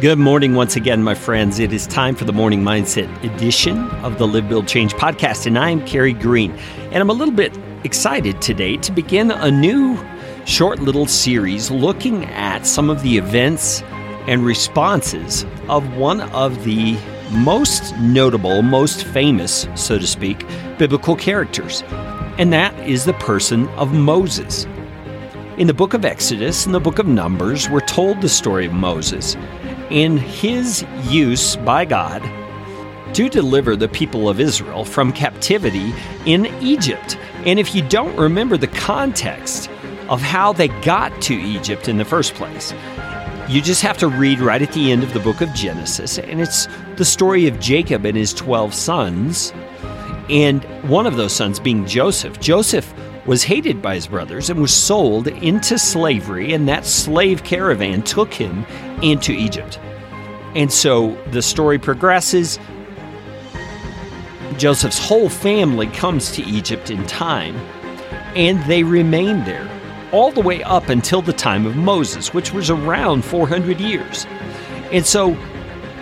Good morning once again, my friends. It is time for the Morning Mindset edition of the Live Build Change podcast, and I am Carey Green. And I'm a little bit excited today to begin a new short little series looking at some of the events and responses of one of the most notable, most famous, so to speak, biblical characters, and that is the person of Moses. In the book of Exodus and the book of Numbers, we're told the story of Moses in his use by God to deliver the people of Israel from captivity in Egypt. And if you don't remember the context of how they got to Egypt in the first place, you just have to read right at the end of the book of Genesis, and it's the story of Jacob and his 12 sons, and one of those sons being Joseph. Joseph was hated by his brothers and was sold into slavery, and that slave caravan took him into Egypt. And so the story progresses. Joseph's whole family comes to Egypt in time, and they remain there all the way up until the time of Moses, which was around 400 years. And so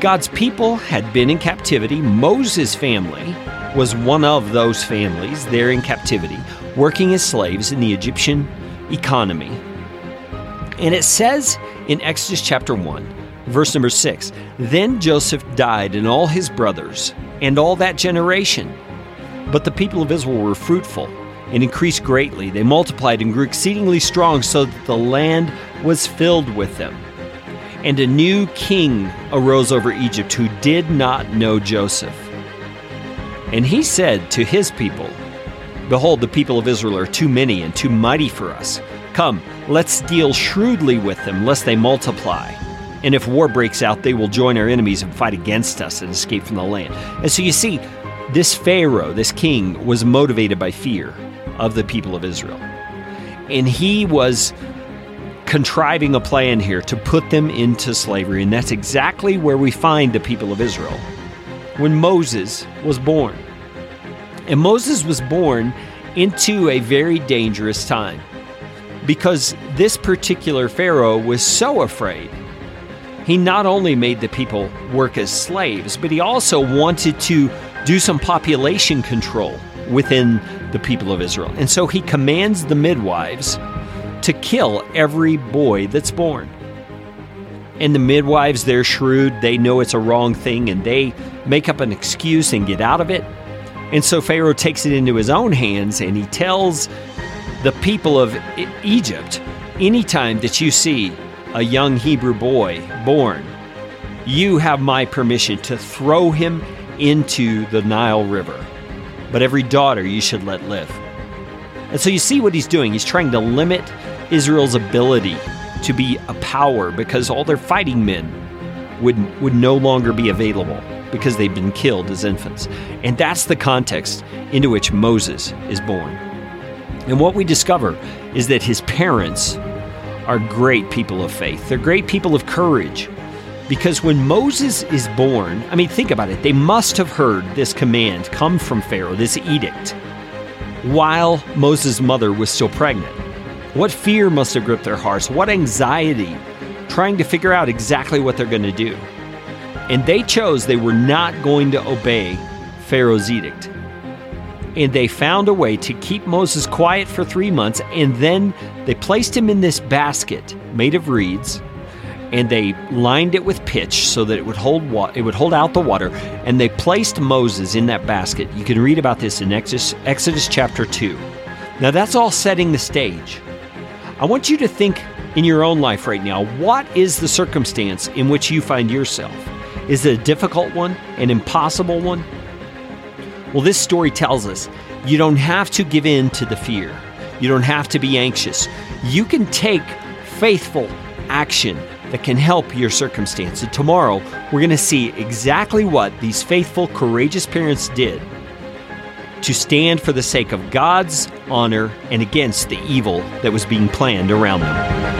God's people had been in captivity. Moses' family was one of those families there in captivity, working as slaves in the Egyptian economy. And it says in Exodus chapter 1, verse number 6 Then Joseph died and all his brothers and all that generation. But the people of Israel were fruitful and increased greatly. They multiplied and grew exceedingly strong, so that the land was filled with them. And a new king arose over Egypt who did not know Joseph. And he said to his people, Behold, the people of Israel are too many and too mighty for us. Come, let's deal shrewdly with them, lest they multiply. And if war breaks out, they will join our enemies and fight against us and escape from the land. And so you see, this Pharaoh, this king, was motivated by fear of the people of Israel. And he was contriving a plan here to put them into slavery. And that's exactly where we find the people of Israel when Moses was born. And Moses was born into a very dangerous time because this particular Pharaoh was so afraid. He not only made the people work as slaves, but he also wanted to do some population control within the people of Israel. And so he commands the midwives to kill every boy that's born. And the midwives, they're shrewd, they know it's a wrong thing, and they make up an excuse and get out of it. And so Pharaoh takes it into his own hands and he tells the people of Egypt anytime that you see a young Hebrew boy born, you have my permission to throw him into the Nile River but every daughter you should let live. And so you see what he's doing. He's trying to limit Israel's ability to be a power because all their fighting men would, would no longer be available because they've been killed as infants. And that's the context into which Moses is born. And what we discover is that his parents are great people of faith, they're great people of courage. Because when Moses is born, I mean, think about it, they must have heard this command come from Pharaoh, this edict, while Moses' mother was still pregnant. What fear must have gripped their hearts? What anxiety trying to figure out exactly what they're going to do. And they chose they were not going to obey Pharaoh's edict. And they found a way to keep Moses quiet for three months, and then they placed him in this basket made of reeds and they lined it with pitch so that it would hold wa- it would hold out the water and they placed Moses in that basket. You can read about this in Exodus, Exodus chapter 2. Now that's all setting the stage. I want you to think in your own life right now, what is the circumstance in which you find yourself? Is it a difficult one, an impossible one? Well, this story tells us you don't have to give in to the fear. You don't have to be anxious. You can take faithful action that can help your circumstance. And tomorrow, we're going to see exactly what these faithful, courageous parents did to stand for the sake of God's honor and against the evil that was being planned around them.